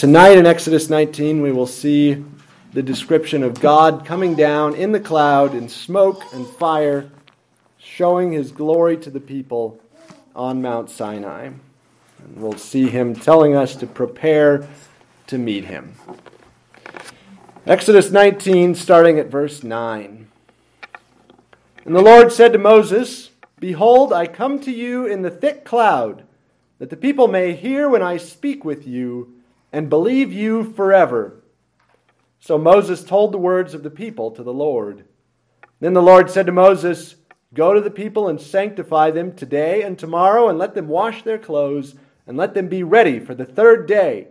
Tonight in Exodus 19, we will see the description of God coming down in the cloud in smoke and fire, showing his glory to the people on Mount Sinai. And we'll see him telling us to prepare to meet him. Exodus 19, starting at verse 9. And the Lord said to Moses, Behold, I come to you in the thick cloud, that the people may hear when I speak with you and believe you forever. So Moses told the words of the people to the Lord. Then the Lord said to Moses, Go to the people and sanctify them today and tomorrow, and let them wash their clothes, and let them be ready for the third day.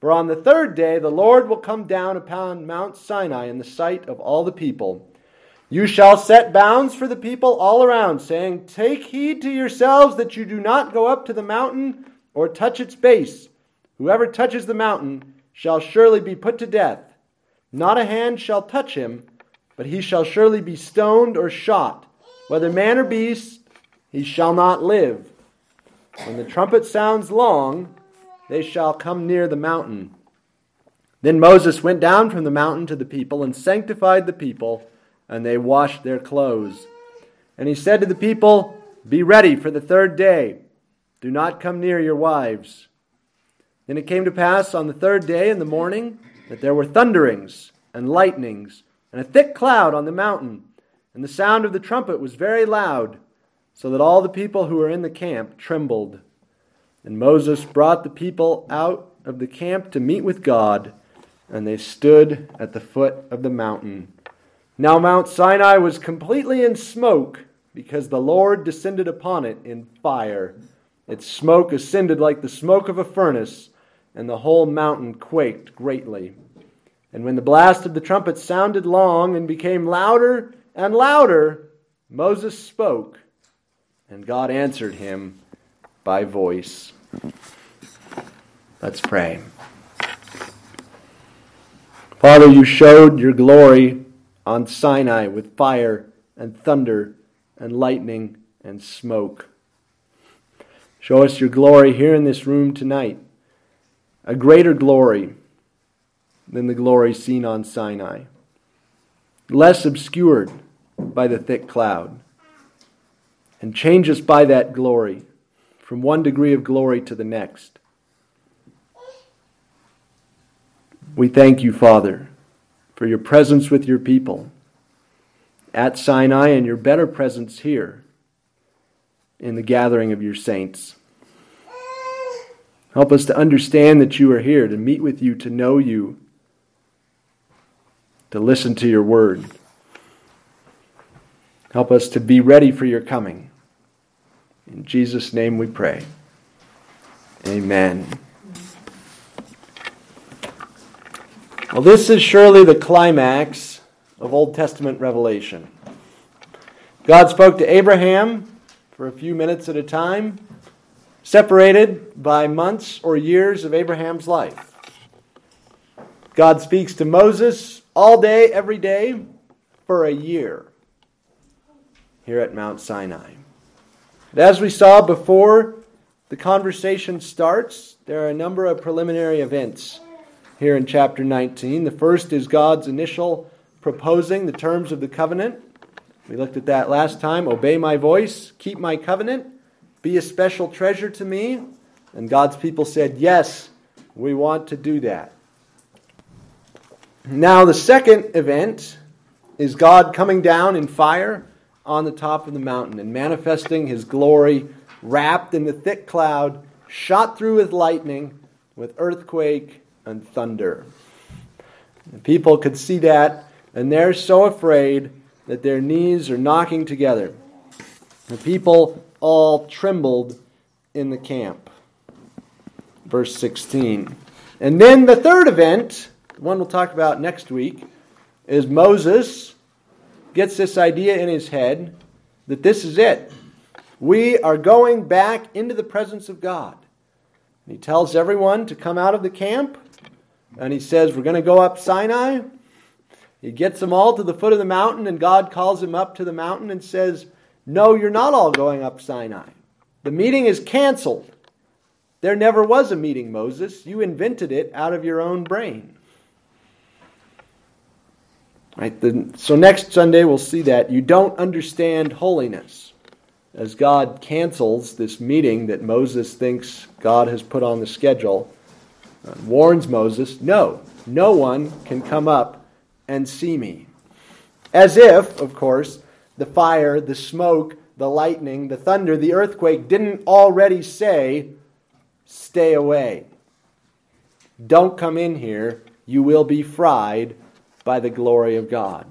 For on the third day the Lord will come down upon Mount Sinai in the sight of all the people. You shall set bounds for the people all around, saying, Take heed to yourselves that you do not go up to the mountain or touch its base Whoever touches the mountain shall surely be put to death. Not a hand shall touch him, but he shall surely be stoned or shot. Whether man or beast, he shall not live. When the trumpet sounds long, they shall come near the mountain. Then Moses went down from the mountain to the people and sanctified the people, and they washed their clothes. And he said to the people, Be ready for the third day. Do not come near your wives. Then it came to pass on the third day in the morning that there were thunderings and lightnings and a thick cloud on the mountain, and the sound of the trumpet was very loud, so that all the people who were in the camp trembled. And Moses brought the people out of the camp to meet with God, and they stood at the foot of the mountain. Now Mount Sinai was completely in smoke, because the Lord descended upon it in fire. Its smoke ascended like the smoke of a furnace and the whole mountain quaked greatly. And when the blast of the trumpet sounded long and became louder and louder, Moses spoke, and God answered him by voice. Let's pray. Father, you showed your glory on Sinai with fire and thunder and lightning and smoke. Show us your glory here in this room tonight a greater glory than the glory seen on Sinai, less obscured by the thick cloud, and change us by that glory from one degree of glory to the next. We thank you, Father, for your presence with your people at Sinai and your better presence here in the gathering of your saints. Help us to understand that you are here, to meet with you, to know you, to listen to your word. Help us to be ready for your coming. In Jesus' name we pray. Amen. Well, this is surely the climax of Old Testament revelation. God spoke to Abraham for a few minutes at a time separated by months or years of Abraham's life. God speaks to Moses all day, every day, for a year here at Mount Sinai. As we saw before the conversation starts, there are a number of preliminary events here in chapter 19. The first is God's initial proposing the terms of the covenant. We looked at that last time. Obey my voice, keep my covenant be a special treasure to me? And God's people said, Yes, we want to do that. Now, the second event is God coming down in fire on the top of the mountain and manifesting his glory, wrapped in the thick cloud, shot through with lightning, with earthquake and thunder. The people could see that, and they're so afraid that their knees are knocking together. The people all trembled in the camp. Verse 16. And then the third event, the one we'll talk about next week, is Moses gets this idea in his head that this is it. We are going back into the presence of God. he tells everyone to come out of the camp, and he says, We're going to go up Sinai. He gets them all to the foot of the mountain, and God calls him up to the mountain and says, no, you're not all going up Sinai. The meeting is canceled. There never was a meeting, Moses. You invented it out of your own brain. Right? The, so next Sunday we'll see that you don't understand holiness. As God cancels this meeting that Moses thinks God has put on the schedule, uh, warns Moses, no, no one can come up and see me. As if, of course, the fire, the smoke, the lightning, the thunder, the earthquake didn't already say, stay away. Don't come in here. You will be fried by the glory of God.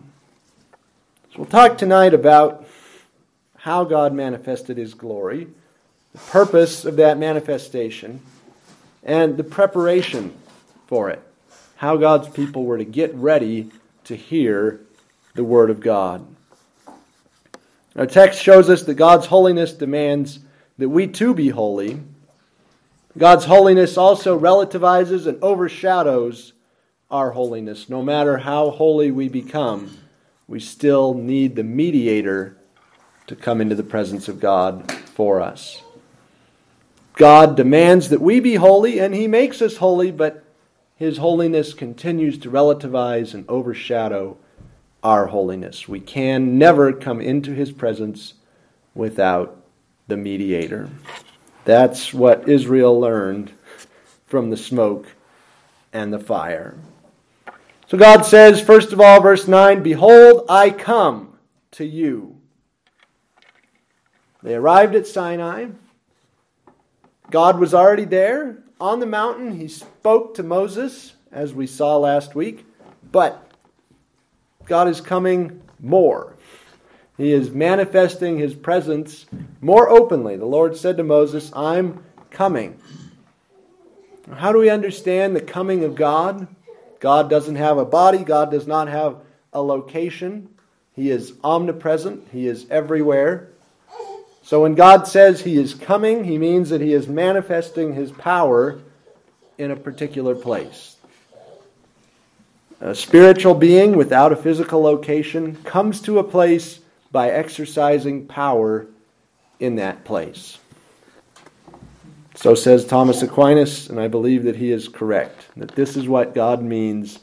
So we'll talk tonight about how God manifested his glory, the purpose of that manifestation, and the preparation for it. How God's people were to get ready to hear the word of God. Our text shows us that God's holiness demands that we too be holy. God's holiness also relativizes and overshadows our holiness. No matter how holy we become, we still need the mediator to come into the presence of God for us. God demands that we be holy, and He makes us holy, but His holiness continues to relativize and overshadow our holiness. We can never come into His presence without the mediator. That's what Israel learned from the smoke and the fire. So God says, first of all, verse 9, Behold, I come to you. They arrived at Sinai. God was already there on the mountain. He spoke to Moses, as we saw last week. But God is coming more. He is manifesting his presence more openly. The Lord said to Moses, I'm coming. How do we understand the coming of God? God doesn't have a body, God does not have a location. He is omnipresent, He is everywhere. So when God says He is coming, He means that He is manifesting His power in a particular place. A spiritual being without a physical location comes to a place by exercising power in that place. So says Thomas Aquinas, and I believe that he is correct, that this is what God means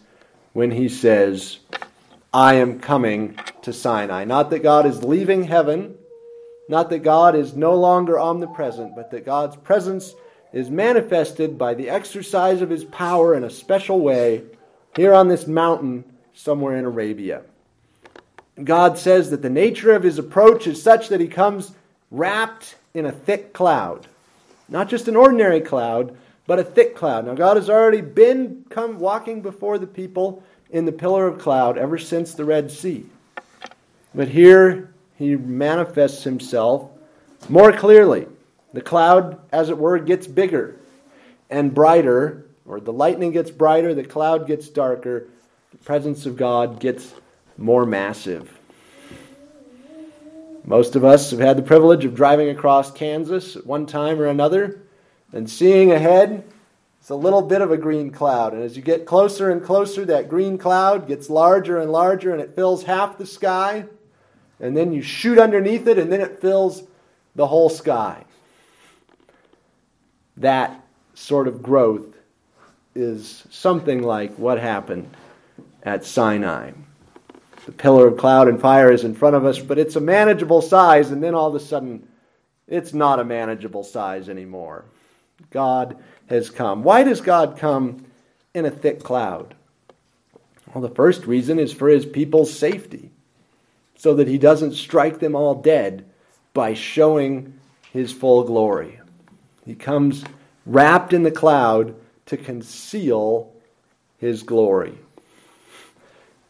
when he says, I am coming to Sinai. Not that God is leaving heaven, not that God is no longer omnipresent, but that God's presence is manifested by the exercise of his power in a special way here on this mountain somewhere in Arabia. God says that the nature of his approach is such that he comes wrapped in a thick cloud. Not just an ordinary cloud, but a thick cloud. Now, God has already been come walking before the people in the pillar of cloud ever since the Red Sea. But here he manifests himself more clearly. The cloud, as it were, gets bigger and brighter, or the lightning gets brighter, the cloud gets darker, the presence of God gets more massive. Most of us have had the privilege of driving across Kansas at one time or another and seeing ahead it's a little bit of a green cloud. And as you get closer and closer, that green cloud gets larger and larger and it fills half the sky. And then you shoot underneath it and then it fills the whole sky. That sort of growth is something like what happened at Sinai. The pillar of cloud and fire is in front of us, but it's a manageable size, and then all of a sudden, it's not a manageable size anymore. God has come. Why does God come in a thick cloud? Well, the first reason is for his people's safety, so that he doesn't strike them all dead by showing his full glory. He comes wrapped in the cloud to conceal his glory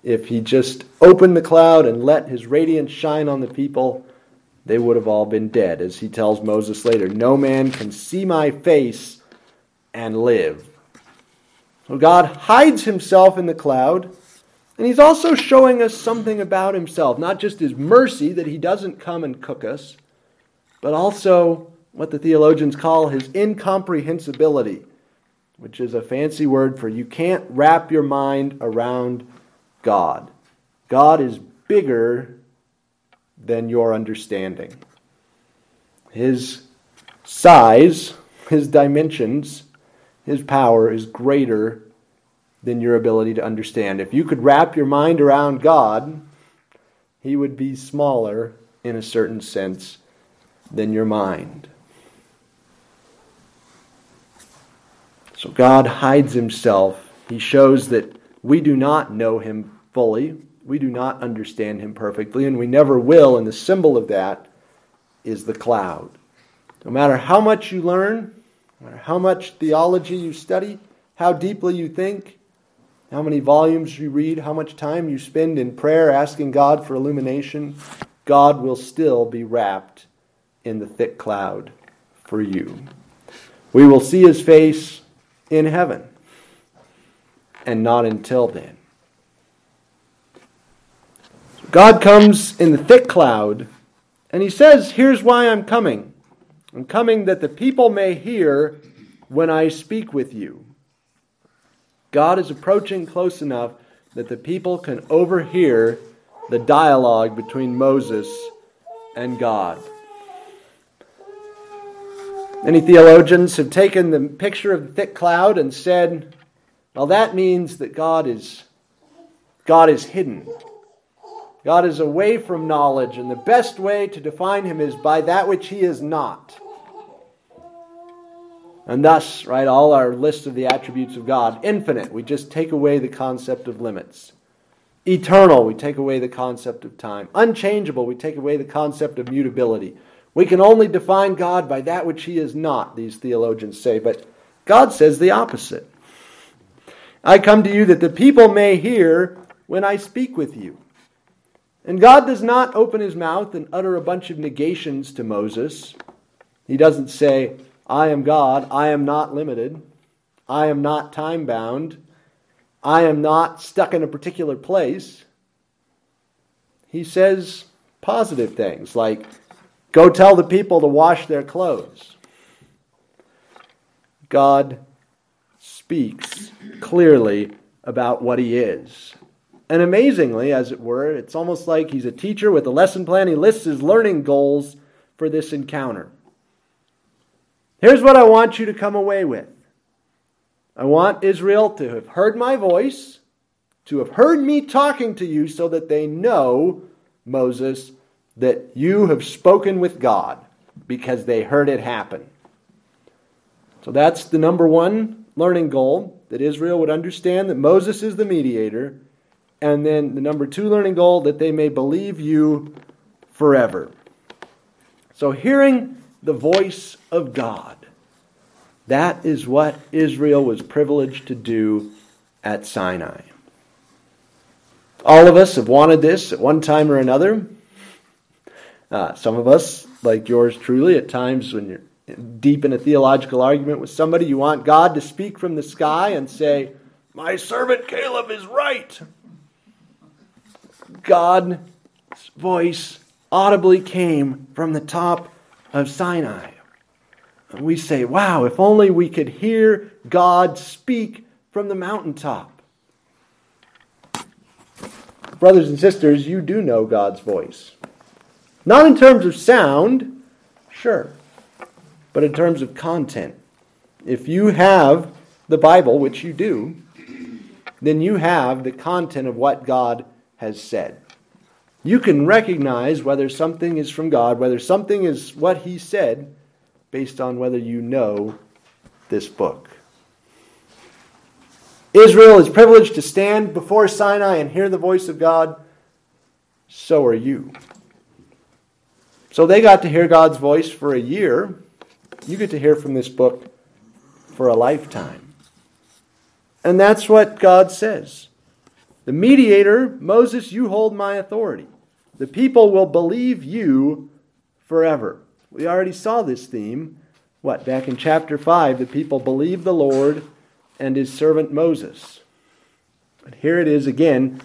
if he just opened the cloud and let his radiance shine on the people, they would have all been dead. As he tells Moses later, no man can see my face and live. So God hides himself in the cloud, and he's also showing us something about himself, not just his mercy that he doesn't come and cook us, but also what the theologians call his incomprehensibility, which is a fancy word for you can't wrap your mind around God. God is bigger than your understanding. His size, his dimensions, his power is greater than your ability to understand. If you could wrap your mind around God, he would be smaller in a certain sense than your mind. So God hides himself. He shows that we do not know him fully. We do not understand him perfectly, and we never will. And the symbol of that is the cloud. No matter how much you learn, no matter how much theology you study, how deeply you think, how many volumes you read, how much time you spend in prayer asking God for illumination, God will still be wrapped in the thick cloud for you. We will see his face in heaven, and not until then. God comes in the thick cloud, and he says, Here's why I'm coming. I'm coming that the people may hear when I speak with you. God is approaching close enough that the people can overhear the dialogue between Moses and God. Many theologians have taken the picture of the thick cloud and said, well, that means that God is, God is hidden. God is away from knowledge, and the best way to define him is by that which he is not. And thus, right, all our list of the attributes of God infinite, we just take away the concept of limits. Eternal, we take away the concept of time. Unchangeable, we take away the concept of mutability. We can only define God by that which he is not, these theologians say, but God says the opposite. I come to you that the people may hear when I speak with you. And God does not open his mouth and utter a bunch of negations to Moses. He doesn't say, I am God. I am not limited. I am not time bound. I am not stuck in a particular place. He says positive things like, go tell the people to wash their clothes. God speaks clearly about what he is. And amazingly, as it were, it's almost like he's a teacher with a lesson plan. He lists his learning goals for this encounter. Here's what I want you to come away with I want Israel to have heard my voice, to have heard me talking to you, so that they know, Moses, that you have spoken with God because they heard it happen. So that's the number one learning goal that Israel would understand that Moses is the mediator. And then the number two learning goal that they may believe you forever. So hearing the voice of God. That is what Israel was privileged to do at Sinai. All of us have wanted this at one time or another. Uh, some of us, like yours truly, at times when you're deep in a theological argument with somebody, you want God to speak from the sky and say, My servant Caleb is right. God's voice audibly came from the top of Sinai. And we say, wow, if only we could hear God speak from the mountaintop. Brothers and sisters, you do know God's voice. Not in terms of sound, sure, but in terms of content. If you have the Bible, which you do, then you have the content of what God has said. You can recognize whether something is from God, whether something is what He said, based on whether you know this book. Israel is privileged to stand before Sinai and hear the voice of God. So are you. So they got to hear God's voice for a year. You get to hear from this book for a lifetime. And that's what God says. The mediator, Moses, you hold my authority. The people will believe you forever. We already saw this theme. What? Back in chapter 5, the people believed the Lord and his servant Moses. But here it is again.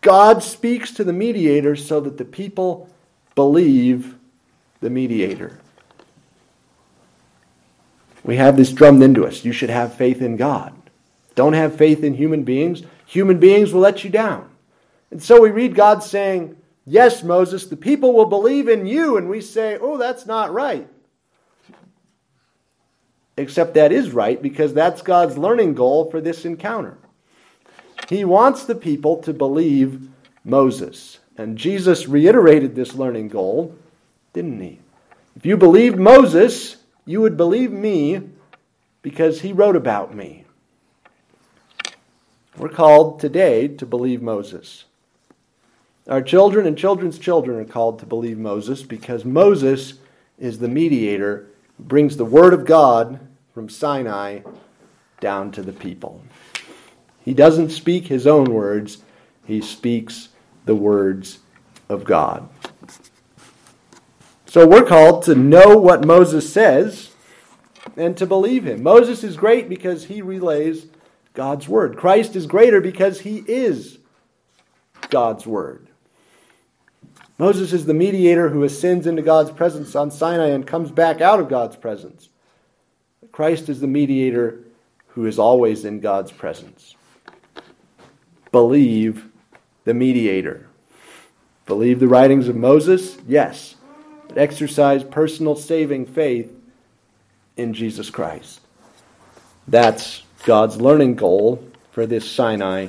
God speaks to the mediator so that the people believe the mediator. We have this drummed into us. You should have faith in God. Don't have faith in human beings. Human beings will let you down. And so we read God saying, Yes, Moses, the people will believe in you. And we say, Oh, that's not right. except that is right because that's God's learning goal for this encounter. He wants the people to believe Moses. And Jesus reiterated this learning goal, didn't he? If you believed Moses, you would believe me because he wrote about me. We're called today to believe Moses. Our children and children's children are called to believe Moses because Moses is the mediator who brings the Word of God from Sinai down to the people. He doesn't speak his own words, he speaks the words of God. So we're called to know what Moses says and to believe him. Moses is great because he relays God's word. Christ is greater because he is God's word. Moses is the mediator who ascends into God's presence on Sinai and comes back out of God's presence. Christ is the mediator who is always in God's presence. Believe the mediator. Believe the writings of Moses? Yes. But exercise personal saving faith in Jesus Christ. That's God's learning goal for this Sinai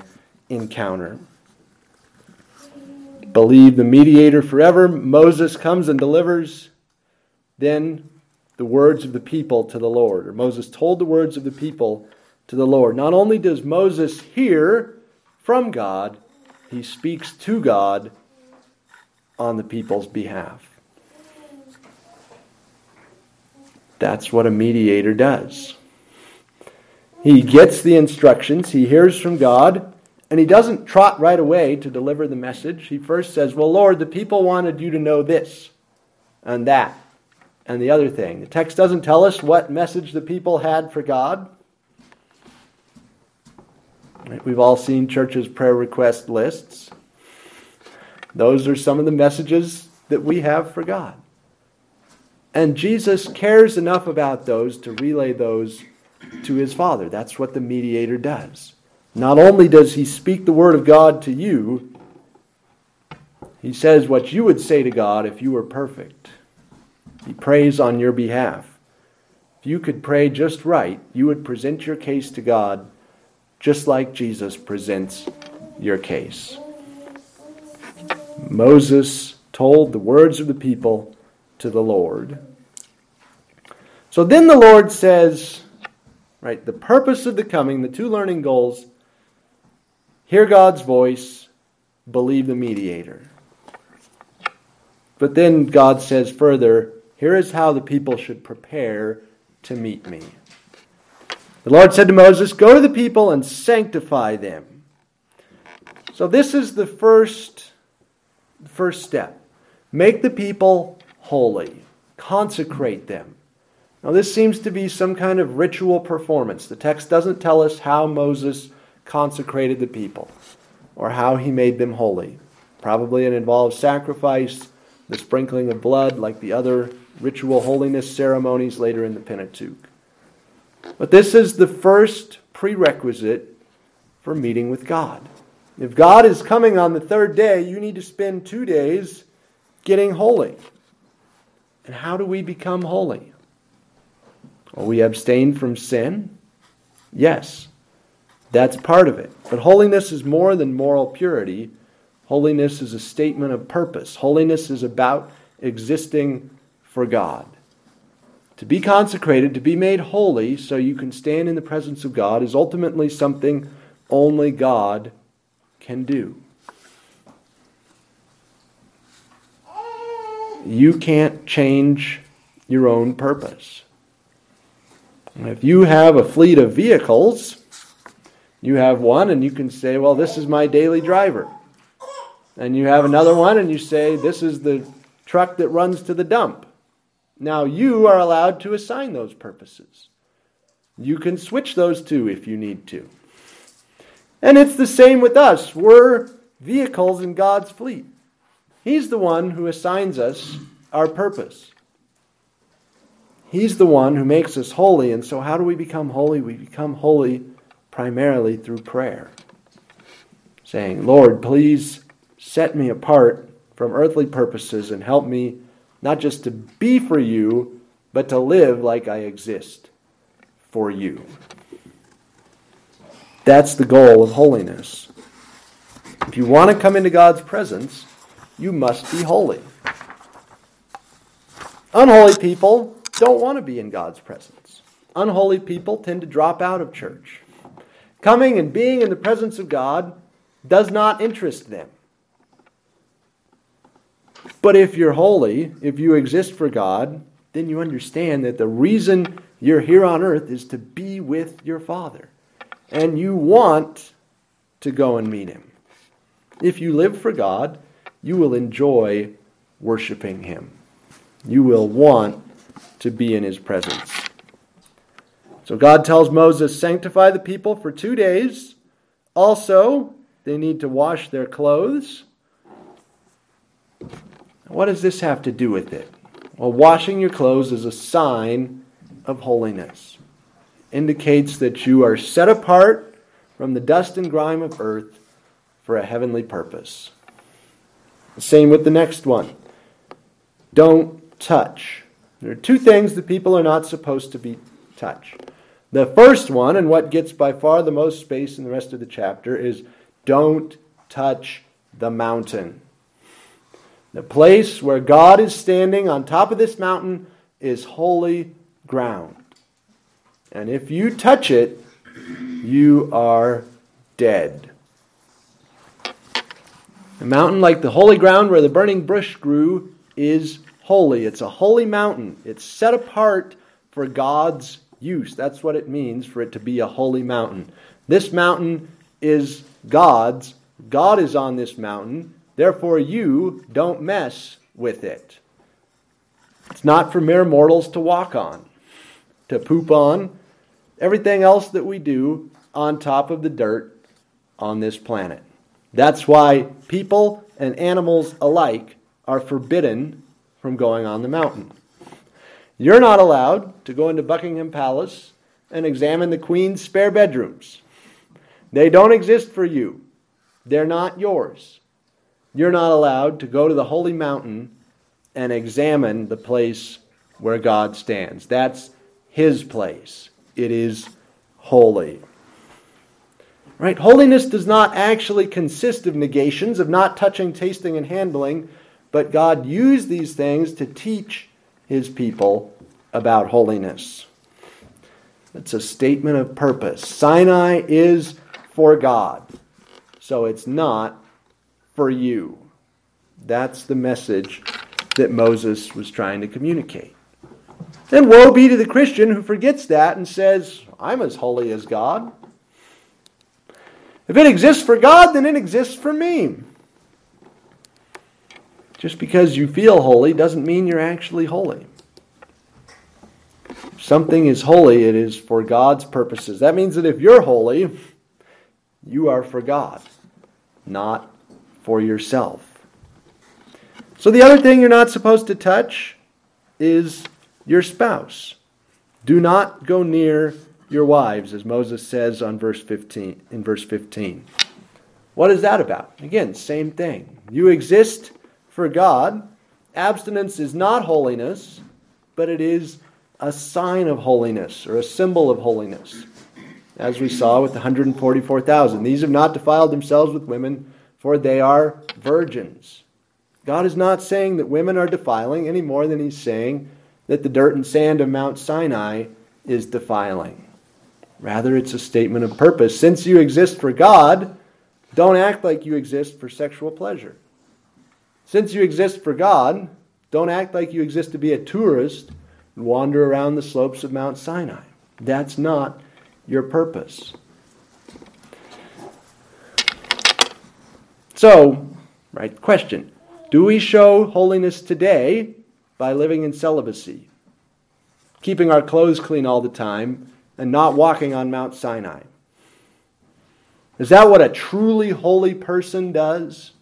encounter believe the mediator forever. Moses comes and delivers then the words of the people to the Lord. Or Moses told the words of the people to the Lord. Not only does Moses hear from God, he speaks to God on the people's behalf. That's what a mediator does. He gets the instructions, he hears from God, and he doesn't trot right away to deliver the message. He first says, Well, Lord, the people wanted you to know this and that and the other thing. The text doesn't tell us what message the people had for God. We've all seen churches' prayer request lists. Those are some of the messages that we have for God. And Jesus cares enough about those to relay those to his Father. That's what the mediator does. Not only does he speak the word of God to you, he says what you would say to God if you were perfect. He prays on your behalf. If you could pray just right, you would present your case to God just like Jesus presents your case. Moses told the words of the people to the Lord. So then the Lord says, right, the purpose of the coming, the two learning goals Hear God's voice, believe the mediator. But then God says further, here is how the people should prepare to meet me. The Lord said to Moses, Go to the people and sanctify them. So this is the first, first step. Make the people holy, consecrate them. Now, this seems to be some kind of ritual performance. The text doesn't tell us how Moses consecrated the people or how he made them holy. Probably it involves sacrifice, the sprinkling of blood, like the other ritual holiness ceremonies later in the Pentateuch. But this is the first prerequisite for meeting with God. If God is coming on the third day, you need to spend two days getting holy. And how do we become holy? Well, we abstain from sin? Yes. That's part of it. But holiness is more than moral purity. Holiness is a statement of purpose. Holiness is about existing for God. To be consecrated, to be made holy so you can stand in the presence of God, is ultimately something only God can do. You can't change your own purpose. If you have a fleet of vehicles, you have one and you can say, well, this is my daily driver. And you have another one and you say, this is the truck that runs to the dump. Now you are allowed to assign those purposes. You can switch those two if you need to. And it's the same with us. We're vehicles in God's fleet. He's the one who assigns us our purpose. He's the one who makes us holy. And so, how do we become holy? We become holy primarily through prayer, saying, Lord, please set me apart from earthly purposes and help me not just to be for you, but to live like I exist for you. That's the goal of holiness. If you want to come into God's presence, you must be holy. Unholy people don't want to be in God's presence. Unholy people tend to drop out of church. Coming and being in the presence of God does not interest them. But if you're holy, if you exist for God, then you understand that the reason you're here on earth is to be with your Father. And you want to go and meet Him. If you live for God, you will enjoy worshiping Him. You will want to be in His presence. So God tells Moses, Sanctify the people for two days. Also, they need to wash their clothes. What does this have to do with it? Well, washing your clothes is a sign of holiness. Indicates that you are set apart from the dust and grime of earth for a heavenly purpose. Same with the next one. Don't touch. There are two things that people are not supposed to be touch. The first one, and what gets by far the most space in the rest of the chapter, is don't touch the mountain. The place where God is standing on top of this mountain is holy ground. And if you touch it, you are dead. A mountain like the holy ground where the burning bush grew is holy. It's a holy mountain. It's set apart for God's use. That's what it means for it to be a holy mountain. This mountain is God's. God is on this mountain. Therefore, you don't mess with it. It's not for mere mortals to walk on, to poop on. Everything else that we do on top of the dirt on this planet. That's why people and animals alike are forbidden from going on the mountain. You're not allowed to go into Buckingham Palace and examine the Queen's spare bedrooms. They don't exist for you, they're not yours. You're not allowed to go to the holy mountain and examine the place where God stands. That's his place. It is holy. Right? Holiness does not actually consist of negations, of not touching, tasting, and handling, but God used these things to teach his people about holiness. It's a statement of purpose. Sinai is for God, so it's not for you. That's the message that Moses was trying to communicate. And woe be to the Christian who forgets that and says, I'm as holy as God. If it exists for God, then it exists for me. Just because you feel holy doesn't mean you're actually holy. If something is holy, it is for God's purposes. That means that if you're holy, you are for God, not for yourself. So, the other thing you're not supposed to touch is your spouse. Do not go near your wives, as Moses says on verse 15, in verse 15. What is that about? Again, same thing. You exist for God. Abstinence is not holiness, but it is a sign of holiness or a symbol of holiness. As we saw with the 144,000. These have not defiled themselves with women for they are virgins. God is not saying that women are defiling any more than he's saying that the dirt and sand of Mount Sinai is defiling. Rather, it's a statement of purpose. Since you exist for God, don't act like you exist for sexual pleasure. Since you exist for God, don't act like you exist to be a tourist and wander around the slopes of Mount Sinai. That's not your purpose. So, right, question Do we show holiness today by living in celibacy, keeping our clothes clean all the time, and not walking on Mount Sinai? Is that what a truly holy person does?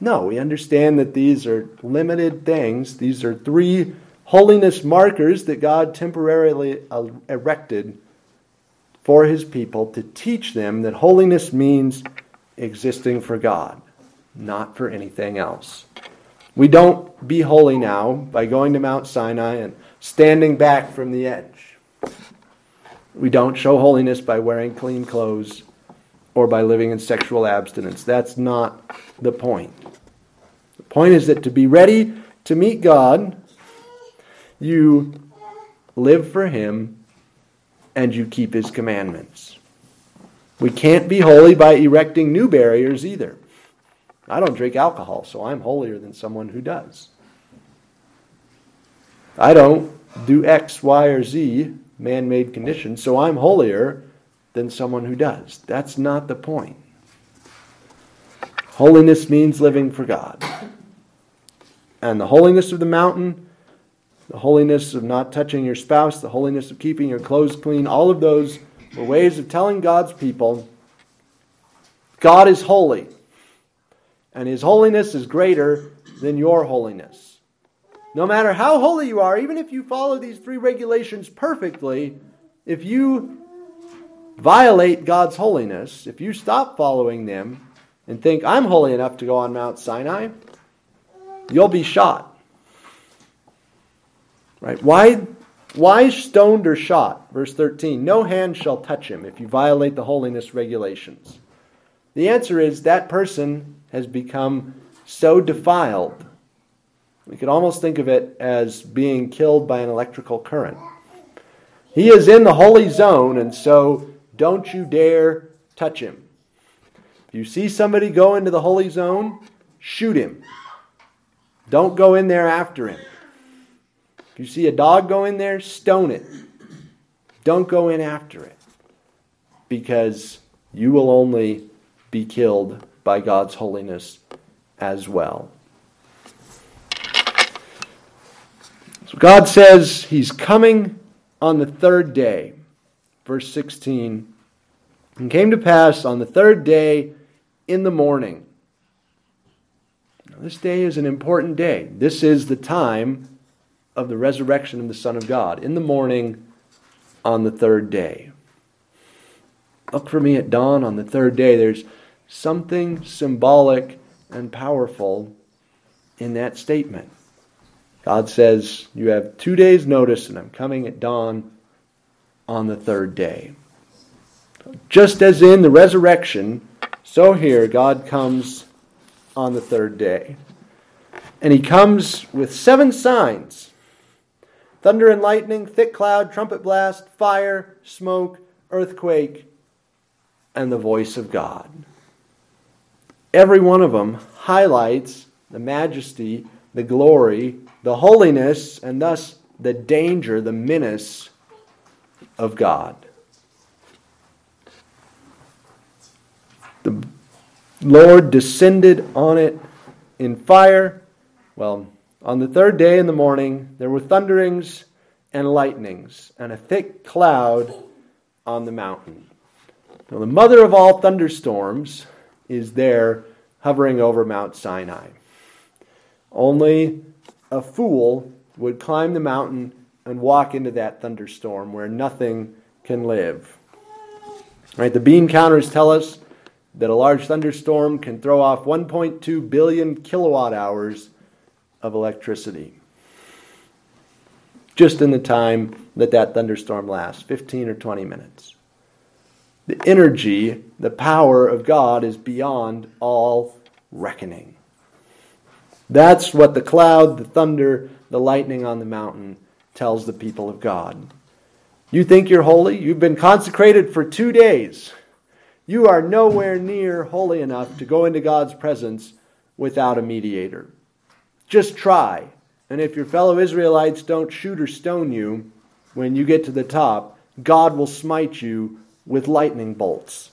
No, we understand that these are limited things. These are three holiness markers that God temporarily uh, erected for his people to teach them that holiness means existing for God, not for anything else. We don't be holy now by going to Mount Sinai and standing back from the edge. We don't show holiness by wearing clean clothes or by living in sexual abstinence. That's not the point. The point is that to be ready to meet God, you live for Him and you keep His commandments. We can't be holy by erecting new barriers either. I don't drink alcohol, so I'm holier than someone who does. I don't do X, Y, or Z man made conditions, so I'm holier than someone who does. That's not the point. Holiness means living for God. And the holiness of the mountain, the holiness of not touching your spouse, the holiness of keeping your clothes clean, all of those were ways of telling God's people God is holy. And his holiness is greater than your holiness. No matter how holy you are, even if you follow these three regulations perfectly, if you violate God's holiness, if you stop following them and think, I'm holy enough to go on Mount Sinai, you'll be shot. Right? Why, why stoned or shot? Verse 13 No hand shall touch him if you violate the holiness regulations. The answer is that person has become so defiled. We could almost think of it as being killed by an electrical current. He is in the holy zone, and so don't you dare touch him. If you see somebody go into the holy zone, shoot him. Don't go in there after him. You see a dog go in there, stone it. Don't go in after it. Because you will only be killed by God's holiness as well. So God says he's coming on the third day. Verse 16. And came to pass on the third day in the morning. Now, this day is an important day. This is the time of the resurrection of the Son of God. In the morning on the third day. Look for me at dawn on the third day. There's something symbolic and powerful in that statement. God says, You have two days' notice, and I'm coming at dawn on the third day. Just as in the resurrection, so here God comes on the third day. And he comes with seven signs thunder and lightning, thick cloud, trumpet blast, fire, smoke, earthquake, and the voice of God. Every one of them highlights the majesty, the glory, the holiness, and thus the danger, the menace of God. The Lord descended on it in fire. Well, on the third day in the morning, there were thunderings and lightnings, and a thick cloud on the mountain. Now, the mother of all thunderstorms is there hovering over Mount Sinai. Only a fool would climb the mountain and walk into that thunderstorm where nothing can live. Right, the beam counters tell us that a large thunderstorm can throw off 1.2 billion kilowatt hours of electricity. Just in the time that that thunderstorm lasts 15 or 20 minutes. The energy, the power of God is beyond all reckoning. That's what the cloud, the thunder, the lightning on the mountain tells the people of God. You think you're holy? You've been consecrated for two days. You are nowhere near holy enough to go into God's presence without a mediator. Just try. And if your fellow Israelites don't shoot or stone you when you get to the top, God will smite you with lightning bolts.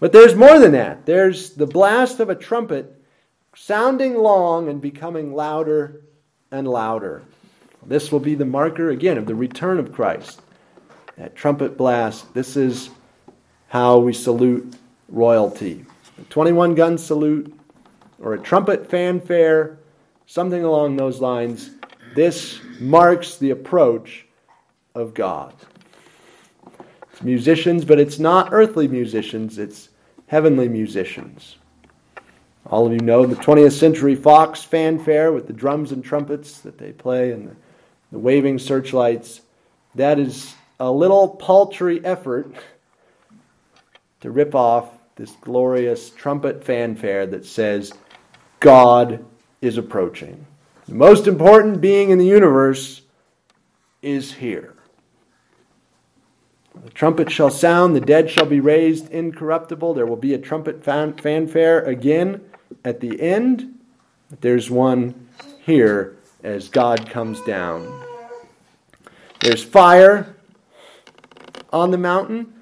But there's more than that. There's the blast of a trumpet sounding long and becoming louder and louder. This will be the marker, again, of the return of Christ. That trumpet blast, this is how we salute royalty. A 21 gun salute or a trumpet fanfare, something along those lines. This marks the approach of God It's musicians, but it's not earthly musicians, it's heavenly musicians. All of you know the 20th century Fox fanfare with the drums and trumpets that they play and the, the waving searchlights. That is a little paltry effort to rip off this glorious trumpet fanfare that says, God is approaching. The most important being in the universe is here. The trumpet shall sound, the dead shall be raised incorruptible. There will be a trumpet fan- fanfare again at the end. There's one here as God comes down. There's fire on the mountain.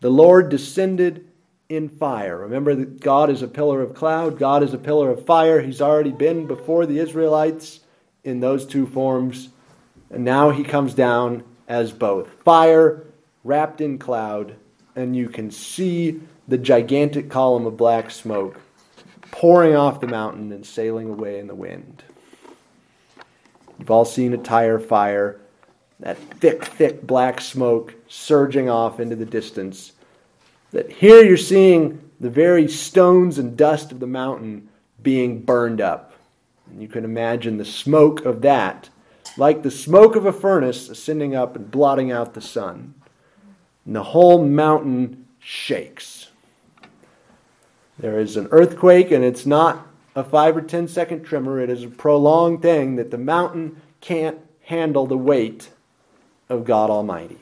The Lord descended in fire. Remember that God is a pillar of cloud, God is a pillar of fire. He's already been before the Israelites in those two forms, and now he comes down as both fire wrapped in cloud, and you can see the gigantic column of black smoke pouring off the mountain and sailing away in the wind. You've all seen a tire fire, that thick, thick black smoke surging off into the distance. That here you're seeing the very stones and dust of the mountain being burned up. You can imagine the smoke of that, like the smoke of a furnace ascending up and blotting out the sun. And the whole mountain shakes. There is an earthquake, and it's not a five or ten second tremor. It is a prolonged thing that the mountain can't handle the weight of God Almighty.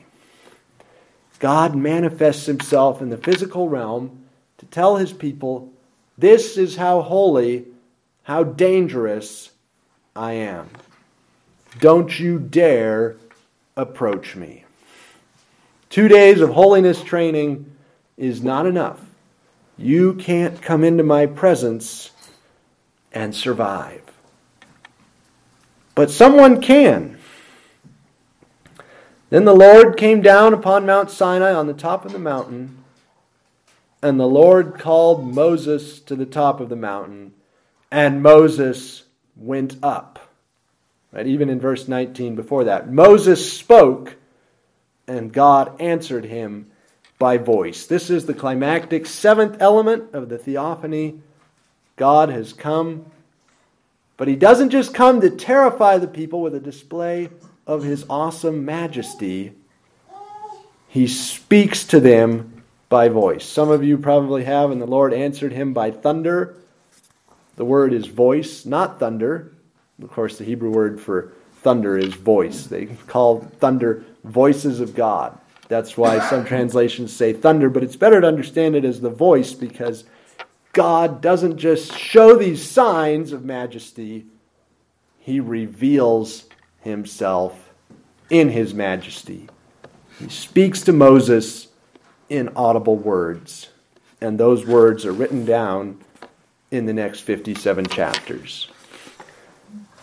God manifests himself in the physical realm to tell his people, This is how holy, how dangerous I am. Don't you dare approach me. Two days of holiness training is not enough. You can't come into my presence and survive. But someone can. Then the Lord came down upon Mount Sinai on the top of the mountain, and the Lord called Moses to the top of the mountain, and Moses went up. Right, even in verse 19 before that, Moses spoke, and God answered him by voice. This is the climactic seventh element of the theophany. God has come, but he doesn't just come to terrify the people with a display of his awesome majesty, he speaks to them by voice. Some of you probably have, and the Lord answered him by thunder. The word is voice, not thunder. Of course, the Hebrew word for thunder is voice. They call thunder voices of God. That's why some translations say thunder, but it's better to understand it as the voice because God doesn't just show these signs of majesty, He reveals himself in his majesty. He speaks to Moses in audible words, and those words are written down in the next 57 chapters.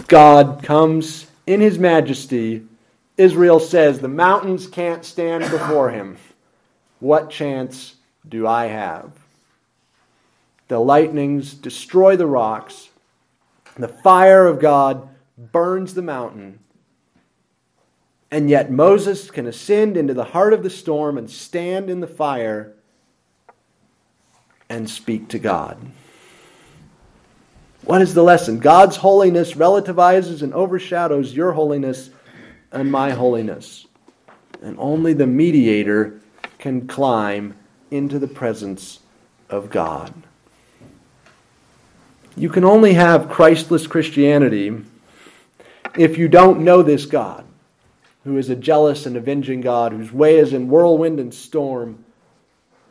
God comes in his majesty. Israel says, The mountains can't stand before him. What chance do I have? The lightnings destroy the rocks. The fire of God burns the mountain. And yet Moses can ascend into the heart of the storm and stand in the fire and speak to God. What is the lesson? God's holiness relativizes and overshadows your holiness and my holiness. And only the mediator can climb into the presence of God. You can only have Christless Christianity if you don't know this God who is a jealous and avenging God, whose way is in whirlwind and storm,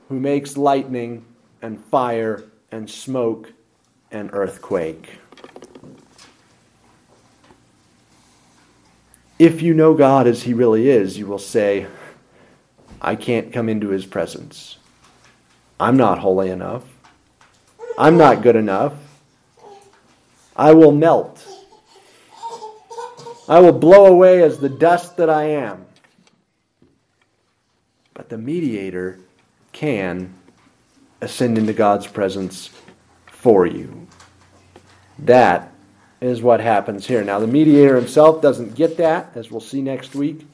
who makes lightning and fire and smoke and earthquake. If you know God as He really is, you will say, I can't come into His presence. I'm not holy enough. I'm not good enough. I will melt. I will blow away as the dust that I am. But the mediator can ascend into God's presence for you. That is what happens here. Now, the mediator himself doesn't get that, as we'll see next week.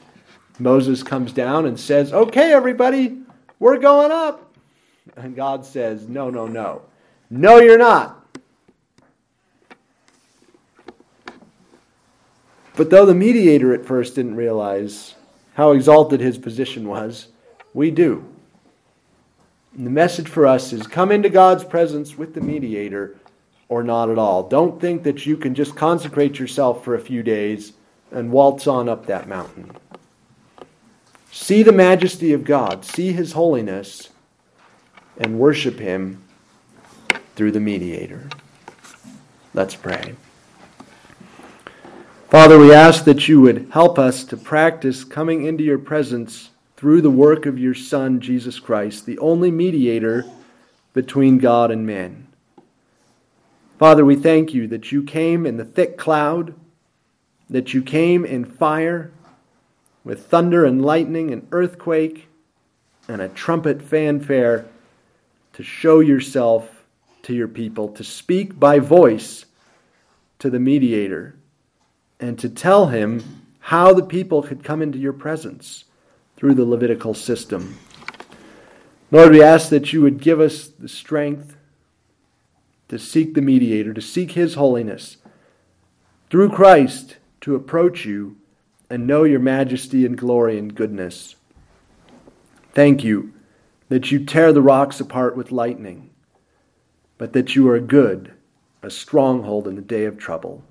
Moses comes down and says, Okay, everybody, we're going up. And God says, No, no, no. No, you're not. But though the mediator at first didn't realize how exalted his position was. We do. And the message for us is come into God's presence with the mediator or not at all. Don't think that you can just consecrate yourself for a few days and waltz on up that mountain. See the majesty of God, see his holiness, and worship him through the mediator. Let's pray. Father, we ask that you would help us to practice coming into your presence through the work of your Son, Jesus Christ, the only mediator between God and men. Father, we thank you that you came in the thick cloud, that you came in fire, with thunder and lightning and earthquake and a trumpet fanfare to show yourself to your people, to speak by voice to the mediator, and to tell him how the people could come into your presence through the Levitical system. Lord, we ask that you would give us the strength to seek the mediator, to seek his holiness, through Christ to approach you and know your majesty and glory and goodness. Thank you that you tear the rocks apart with lightning, but that you are good, a stronghold in the day of trouble.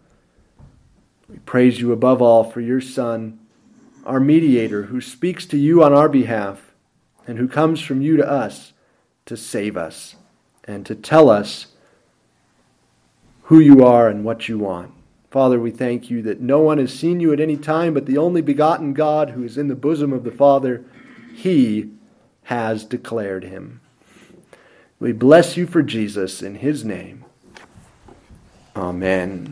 We praise you above all for your Son, our mediator, who speaks to you on our behalf and who comes from you to us to save us and to tell us who you are and what you want. Father, we thank you that no one has seen you at any time, but the only begotten God who is in the bosom of the Father, he has declared him. We bless you for Jesus in his name. Amen.